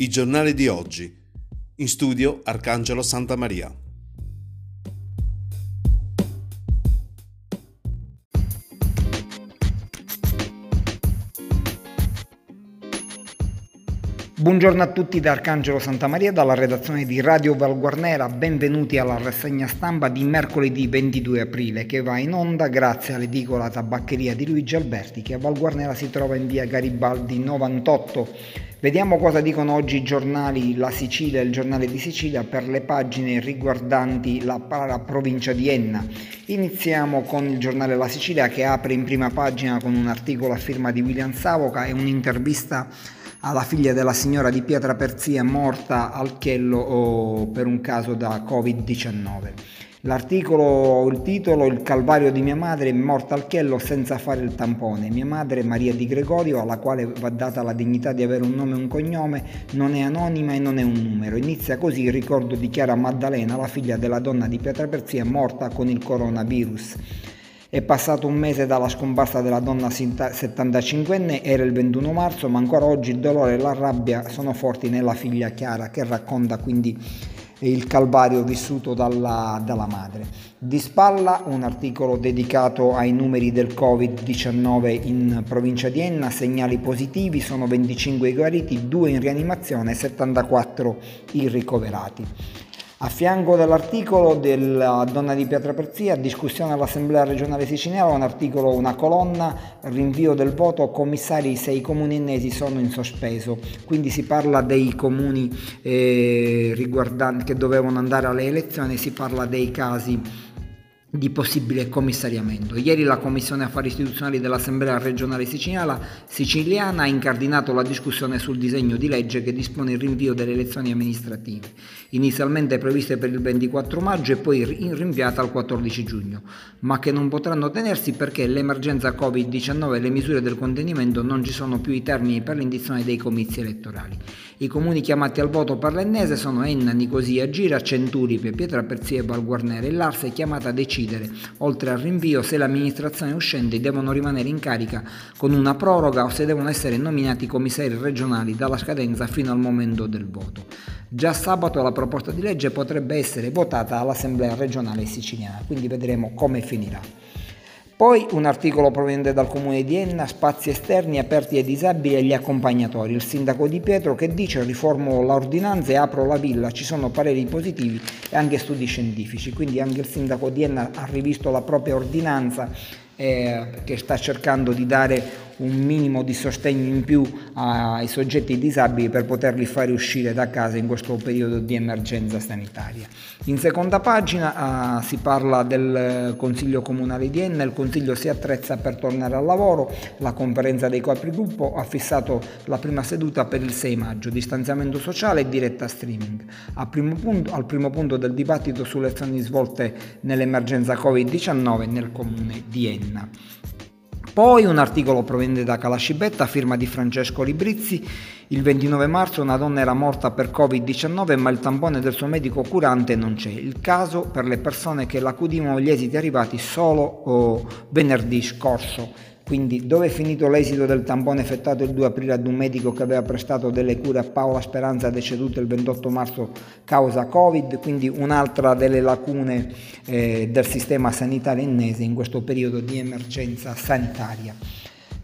I giornali di oggi. In studio Arcangelo Santa Maria. Buongiorno a tutti da Arcangelo Santa Maria dalla redazione di Radio Valguarnera, benvenuti alla rassegna stampa di mercoledì 22 aprile che va in onda grazie all'edicola tabaccheria di Luigi Alberti che a Valguarnera si trova in via Garibaldi 98. Vediamo cosa dicono oggi i giornali La Sicilia e il giornale di Sicilia per le pagine riguardanti la, la provincia di Enna. Iniziamo con il giornale La Sicilia che apre in prima pagina con un articolo a firma di William Savoca e un'intervista alla figlia della signora di Pietra Perzia morta al Chiello per un caso da Covid-19. L'articolo, il titolo, Il calvario di mia madre morta al Chiello senza fare il tampone. Mia madre, Maria di Gregorio, alla quale va data la dignità di avere un nome e un cognome, non è anonima e non è un numero. Inizia così il ricordo di Chiara Maddalena, la figlia della donna di Pietra Perzia morta con il coronavirus. È passato un mese dalla scomparsa della donna 75enne, era il 21 marzo, ma ancora oggi il dolore e la rabbia sono forti nella figlia Chiara che racconta quindi il calvario vissuto dalla, dalla, madre. Di spalla un articolo dedicato ai numeri del Covid-19 in provincia di Enna, segnali positivi, sono 25 i guariti, 2 in rianimazione e 74 i ricoverati. A fianco dell'articolo della donna di Pietraperzia, discussione all'Assemblea regionale siciliana, un articolo, una colonna, rinvio del voto, commissari se i comuni ennesi sono in sospeso. Quindi si parla dei comuni eh, che dovevano andare alle elezioni, si parla dei casi di possibile commissariamento. Ieri la Commissione Affari Istituzionali dell'Assemblea regionale siciliana, ha incardinato la discussione sul disegno di legge che dispone il rinvio delle elezioni amministrative, inizialmente previste per il 24 maggio e poi rinviata al 14 giugno, ma che non potranno tenersi perché l'emergenza Covid-19 e le misure del contenimento non ci sono più i termini per l'indizione dei comizi elettorali. I comuni chiamati al voto per l'ennese sono Enna, Nicosia, Gira, Centuripe, Pietra Perzia e Valguarnera l'Arsa è chiamata a decidere, oltre al rinvio, se le amministrazioni uscenti devono rimanere in carica con una proroga o se devono essere nominati commissari regionali dalla scadenza fino al momento del voto. Già sabato la proposta di legge potrebbe essere votata all'Assemblea regionale siciliana, quindi vedremo come finirà. Poi un articolo proveniente dal comune di Enna, spazi esterni aperti ai disabili e agli accompagnatori. Il sindaco di Pietro che dice riformo l'ordinanza e apro la villa, ci sono pareri positivi e anche studi scientifici. Quindi anche il sindaco di Enna ha rivisto la propria ordinanza eh, che sta cercando di dare un minimo di sostegno in più ai soggetti disabili per poterli fare uscire da casa in questo periodo di emergenza sanitaria. In seconda pagina uh, si parla del Consiglio Comunale di Enna, il Consiglio si attrezza per tornare al lavoro, la conferenza dei capigruppo ha fissato la prima seduta per il 6 maggio, distanziamento sociale e diretta streaming. Primo punto, al primo punto del dibattito sulle azioni svolte nell'emergenza Covid-19 nel comune di Enna. Poi un articolo proveniente da Calascibetta, firma di Francesco Librizzi. Il 29 marzo una donna era morta per Covid-19 ma il tampone del suo medico curante non c'è. Il caso per le persone che l'accudivano gli esiti arrivati solo oh, venerdì scorso. Quindi dove è finito l'esito del tampone effettuato il 2 aprile ad un medico che aveva prestato delle cure a Paola Speranza deceduta il 28 marzo causa Covid, quindi un'altra delle lacune eh, del sistema sanitario ennese in questo periodo di emergenza sanitaria.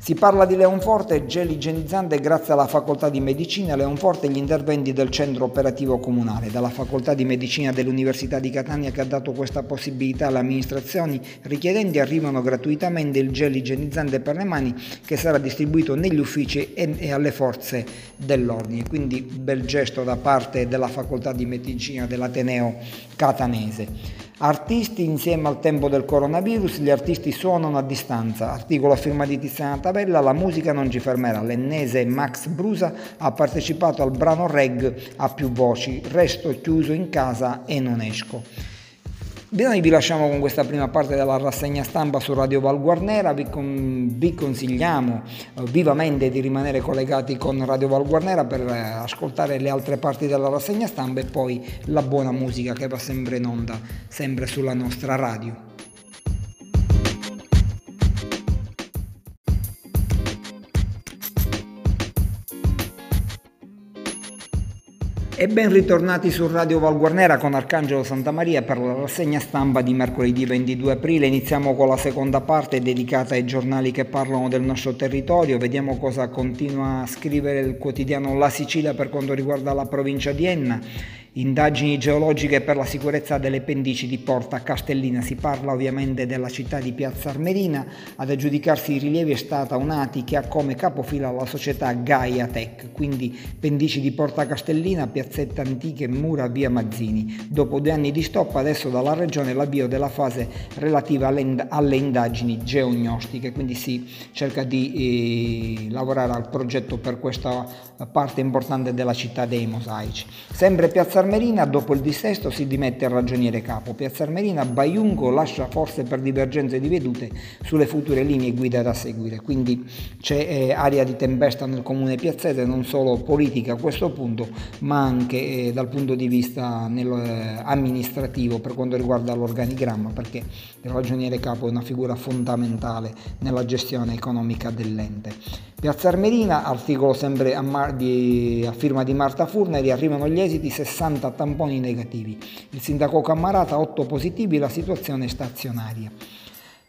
Si parla di Leonforte, gel igienizzante grazie alla facoltà di medicina Leonforte e gli interventi del centro operativo comunale, dalla facoltà di medicina dell'Università di Catania che ha dato questa possibilità alle amministrazioni richiedenti arrivano gratuitamente il gel igienizzante per le mani che sarà distribuito negli uffici e alle forze dell'ordine. Quindi bel gesto da parte della facoltà di medicina dell'Ateneo catanese. Artisti insieme al tempo del coronavirus, gli artisti suonano a distanza. Articolo a firma di Tiziana Tabella, la musica non ci fermerà. L'ennese Max Brusa ha partecipato al brano reg a più voci. Resto chiuso in casa e non esco. Noi vi lasciamo con questa prima parte della rassegna stampa su Radio Valguarnera, vi, con, vi consigliamo eh, vivamente di rimanere collegati con Radio Valguarnera per eh, ascoltare le altre parti della rassegna stampa e poi la buona musica che va sempre in onda, sempre sulla nostra radio. E ben ritornati su Radio Valguarnera con Arcangelo Santamaria per la rassegna stampa di mercoledì 22 aprile. Iniziamo con la seconda parte dedicata ai giornali che parlano del nostro territorio. Vediamo cosa continua a scrivere il quotidiano La Sicilia per quanto riguarda la provincia di Enna Indagini geologiche per la sicurezza delle pendici di Porta Castellina. Si parla ovviamente della città di Piazza Armerina. Ad aggiudicarsi i rilievi è stata un'ATI che ha come capofila la società Gaia Tech, quindi pendici di Porta Castellina, piazzette antiche, mura via Mazzini. Dopo due anni di stop, adesso dalla regione l'avvio della fase relativa alle, indagini geognostiche, quindi si cerca di eh, lavorare al progetto per questa parte importante della città dei mosaici. Sempre Piazza Armerina, dopo il dissesto, si dimette il ragioniere capo. Piazza Armerina, Baiungo lascia forse per divergenze di vedute sulle future linee guida da seguire. Quindi c'è eh, aria di tempesta nel comune piazzese, non solo politica a questo punto, ma anche eh, dal punto di vista nel, eh, amministrativo per quanto riguarda l'organigramma, perché il ragioniere capo è una figura fondamentale nella gestione economica dell'ente. Piazza Armerina, articolo sempre a, Mar- di, a, firma di Marta Furneri, arrivano gli esiti 60 tamponi negativi. Il sindaco Cammarata 8 positivi, la situazione è stazionaria.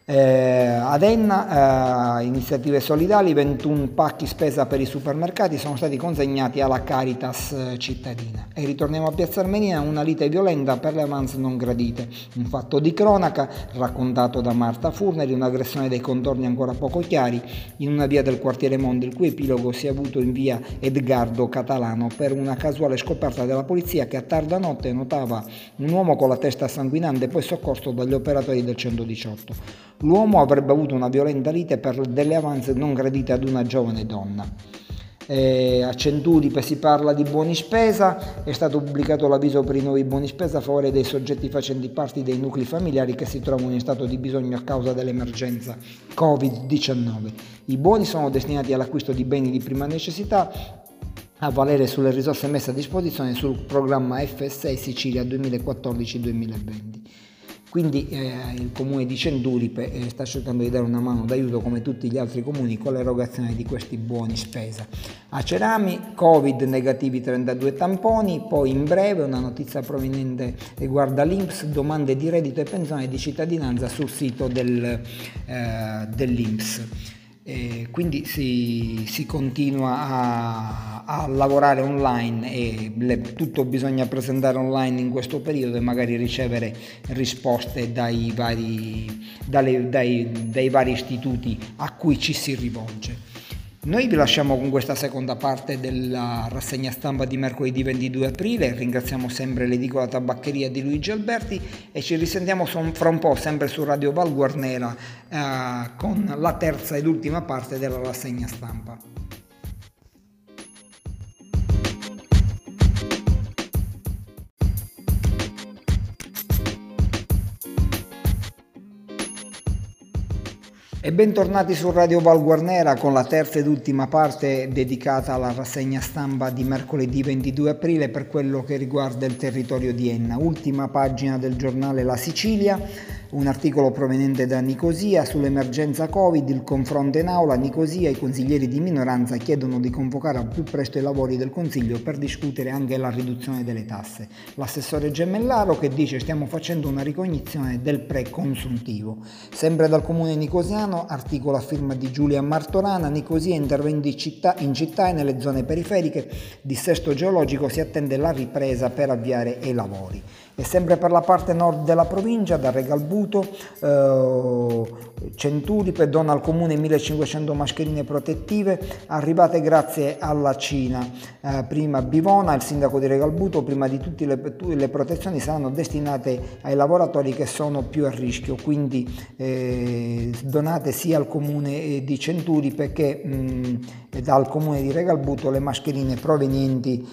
Eh, ad Enna, eh, iniziative solidali, 21 pacchi spesa per i supermercati sono stati consegnati alla Caritas eh, cittadina. E ritorniamo a Piazza Armenia, una lite violenta per le avance non gradite. Un fatto di cronaca raccontato da Marta Furneri, un'aggressione dei contorni ancora poco chiari in una via del quartiere Mondi, il cui epilogo si è avuto in via Edgardo Catalano per una casuale scoperta della polizia che a tarda notte notava un uomo con la testa sanguinante poi soccorso dagli operatori del 118. L'uomo avrebbe avuto una violenta lite per delle avanze non gradite ad una giovane donna. Eh, a Centuripe si parla di buoni spesa, è stato pubblicato l'avviso per i nuovi buoni spesa a favore dei soggetti facenti parte dei nuclei familiari che si trovano in stato di bisogno a causa dell'emergenza Covid-19. I buoni sono destinati all'acquisto di beni di prima necessità a valere sulle risorse messe a disposizione sul programma FSI Sicilia 2014-2020. Quindi eh, il comune di Cenduripe eh, sta cercando di dare una mano d'aiuto come tutti gli altri comuni con l'erogazione di questi buoni spesa. A Cerami, Covid negativi 32 tamponi, poi in breve una notizia proveniente riguarda l'Inps, domande di reddito e pensione di cittadinanza sul sito del, eh, dell'Inps. E quindi si, si continua a, a, lavorare online e le, tutto bisogna presentare online in questo periodo e magari ricevere risposte dai vari, dalle, dai, dai vari istituti a cui ci si rivolge. Noi vi lasciamo con questa seconda parte della rassegna stampa di mercoledì 22 aprile, ringraziamo sempre l'edicola tabaccheria di Luigi Alberti e ci risentiamo fra un po' sempre su Radio Val Guarnera eh, con la terza ed ultima parte della rassegna stampa. E bentornati su Radio Val Guarnera con la terza ed ultima parte dedicata alla rassegna stampa di mercoledì 22 aprile per quello che riguarda il territorio di Enna. Ultima pagina del giornale La Sicilia un articolo proveniente da Nicosia sull'emergenza Covid, il confronto in aula, Nicosia, i consiglieri di minoranza chiedono di convocare al più presto i lavori del Consiglio per discutere anche la riduzione delle tasse. L'assessore Gemellaro che dice stiamo facendo una ricognizione del pre-consuntivo. Sempre dal comune nicosiano, articolo a firma di Giulia Martorana, Nicosia interventi in città, in città e nelle zone periferiche, dissesto geologico si attende la ripresa per avviare i lavori. E sempre per la parte nord della provincia, da Regalbuto, eh, Centuripe dona al comune 1500 mascherine protettive arrivate grazie alla Cina. Eh, prima Bivona, il sindaco di Regalbuto, prima di tutte le, protezioni saranno destinate ai lavoratori che sono più a rischio, quindi eh, donate sia al comune di Centuripe che mh, dal comune di Regalbuto le mascherine provenienti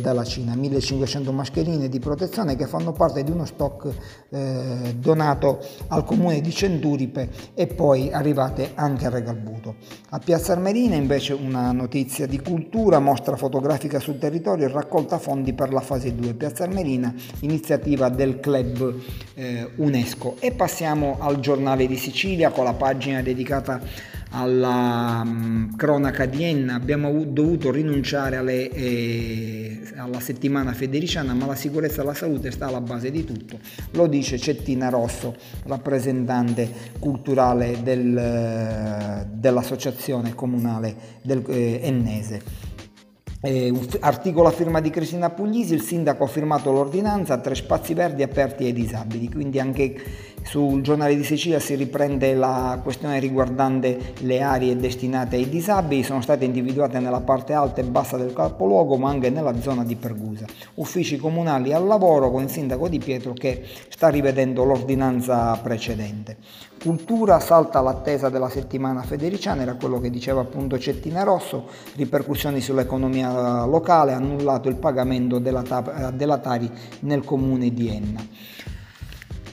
dalla Cina. 1500 mascherine di protezione che fanno fanno parte di uno stock eh, donato al comune di Centuripe e poi arrivate anche a Regalbuto. A Piazza Armerina invece una notizia di cultura, mostra fotografica sul territorio e raccolta fondi per la fase 2. Piazza Armerina, iniziativa del club eh, UNESCO. E passiamo al giornale di Sicilia con la pagina dedicata alla um, cronaca di Enna, abbiamo dovuto rinunciare alle, eh, alla settimana federiciana, ma la sicurezza e la salute sta alla base di tutto. Lo dice Cettina Rosso, rappresentante culturale del, dell'associazione comunale del, eh, ennese. Eh, articolo a firma di Cristina Puglisi, il sindaco ha firmato l'ordinanza, tre spazi verdi aperti ai disabili, quindi anche sul giornale di Sicilia si riprende la questione riguardante le aree destinate ai disabili, sono state individuate nella parte alta e bassa del capoluogo ma anche nella zona di Pergusa. Uffici comunali al lavoro con il sindaco Di Pietro che sta rivedendo l'ordinanza precedente. Cultura salta l'attesa della settimana federiciana, era quello che diceva appunto Cettina Rosso, ripercussioni sull'economia locale, annullato il pagamento della, della Tari nel comune di Enna.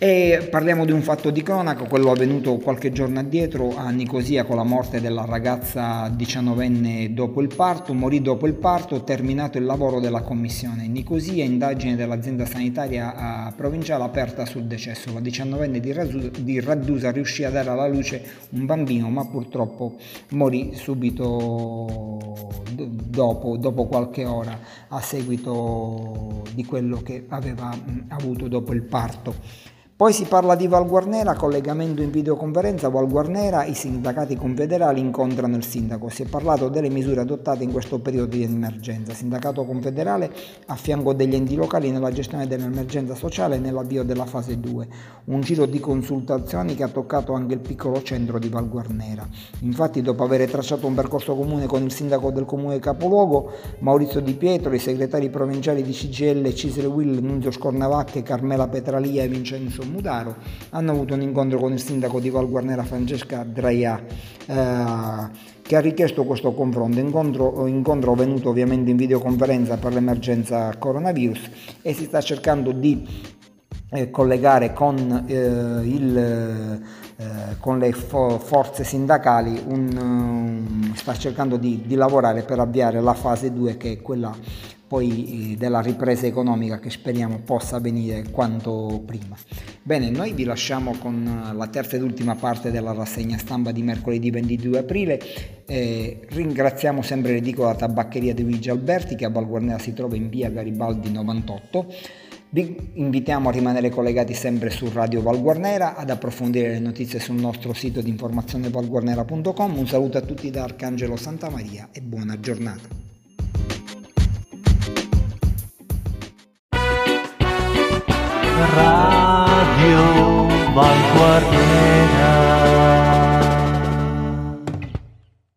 E parliamo di un fatto di cronaca, quello avvenuto qualche giorno addietro a Nicosia con la morte della ragazza 19enne dopo il parto, morì dopo il parto, terminato il lavoro della commissione. Nicosia, indagine dell'azienda sanitaria provinciale aperta sul decesso. La 19enne di Raddusa riuscì a dare alla luce un bambino, ma purtroppo morì subito dopo, dopo qualche ora a seguito di quello che aveva avuto dopo il parto. Poi si parla di Val Guarnera, collegamento in videoconferenza, Val Guarnera, i sindacati confederali incontrano il sindaco. Si è parlato delle misure adottate in questo periodo di emergenza. Sindacato confederale a fianco degli enti locali nella gestione dell'emergenza sociale e nell'avvio della fase 2. Un giro di consultazioni che ha toccato anche il piccolo centro di Val Guarnera. Infatti, dopo aver tracciato un percorso comune con il sindaco del comune capoluogo, Maurizio Di Pietro, i segretari provinciali di CGL, Cisle Will, Nunzio Scornavacche, Carmela Petralia e Vincenzo Mudaro hanno avuto un incontro con il sindaco di Val Guarnera Francesca Draia. Eh, che ha richiesto questo confronto, incontro, incontro avvenuto ovviamente in videoconferenza per l'emergenza coronavirus e si sta cercando di eh, collegare con, eh, il, eh, con, le fo- forze sindacali, un, um, sta cercando di, di, lavorare per avviare la fase 2 che è quella poi eh, della ripresa economica che speriamo possa avvenire quanto prima. Bene, noi vi lasciamo con la terza ed ultima parte della rassegna stampa di mercoledì 22 aprile. Eh, ringraziamo sempre l'edicola Tabaccheria di Luigi Alberti che a Valguarnera si trova in via Garibaldi 98. Vi invitiamo a rimanere collegati sempre su Radio Valguarnera, ad approfondire le notizie sul nostro sito di informazione valguarnera.com. Un saluto a tutti da Arcangelo Santa Maria e buona giornata. Radio Vanguardiera